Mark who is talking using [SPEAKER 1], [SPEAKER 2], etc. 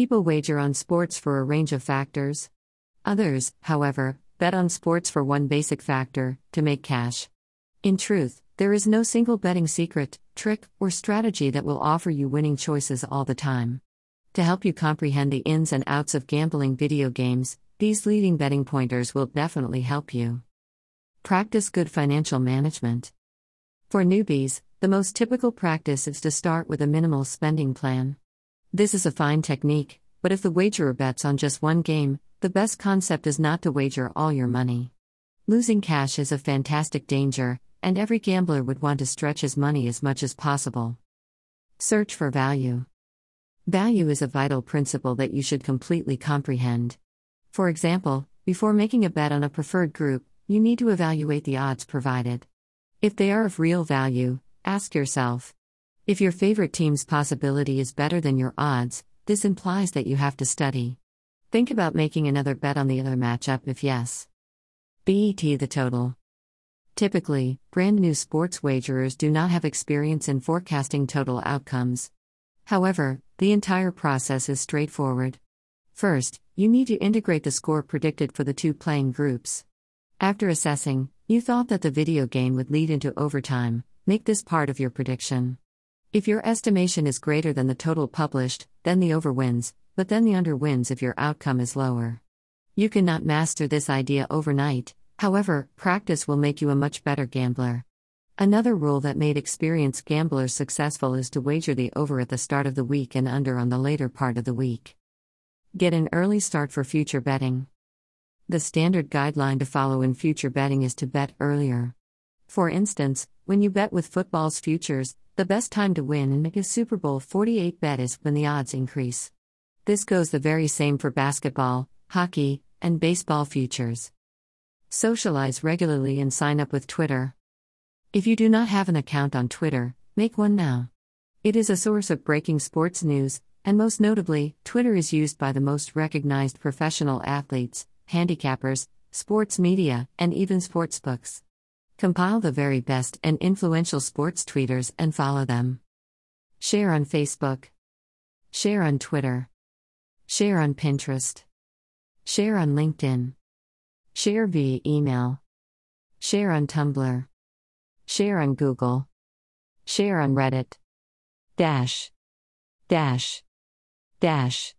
[SPEAKER 1] People wager on sports for a range of factors. Others, however, bet on sports for one basic factor to make cash. In truth, there is no single betting secret, trick, or strategy that will offer you winning choices all the time. To help you comprehend the ins and outs of gambling video games, these leading betting pointers will definitely help you. Practice good financial management. For newbies, the most typical practice is to start with a minimal spending plan. This is a fine technique, but if the wagerer bets on just one game, the best concept is not to wager all your money. Losing cash is a fantastic danger, and every gambler would want to stretch his money as much as possible. Search for value. Value is a vital principle that you should completely comprehend. For example, before making a bet on a preferred group, you need to evaluate the odds provided. If they are of real value, ask yourself if your favorite team's possibility is better than your odds, this implies that you have to study. Think about making another bet on the other matchup if yes. BET the total. Typically, brand new sports wagerers do not have experience in forecasting total outcomes. However, the entire process is straightforward. First, you need to integrate the score predicted for the two playing groups. After assessing, you thought that the video game would lead into overtime, make this part of your prediction. If your estimation is greater than the total published, then the over wins, but then the under wins if your outcome is lower. You cannot master this idea overnight, However, practice will make you a much better gambler. Another rule that made experienced gamblers successful is to wager the over at the start of the week and under on the later part of the week. Get an early start for future betting. The standard guideline to follow in future betting is to bet earlier. For instance, when you bet with football's futures, the best time to win and make a Super Bowl 48 bet is when the odds increase. This goes the very same for basketball, hockey, and baseball futures. Socialize regularly and sign up with Twitter. If you do not have an account on Twitter, make one now. It is a source of breaking sports news, and most notably, Twitter is used by the most recognized professional athletes, handicappers, sports media, and even sportsbooks. Compile the very best and influential sports tweeters and follow them. Share on Facebook. Share on Twitter. Share on Pinterest. Share on LinkedIn. Share via email. Share on Tumblr. Share on Google. Share on Reddit. Dash. Dash. Dash.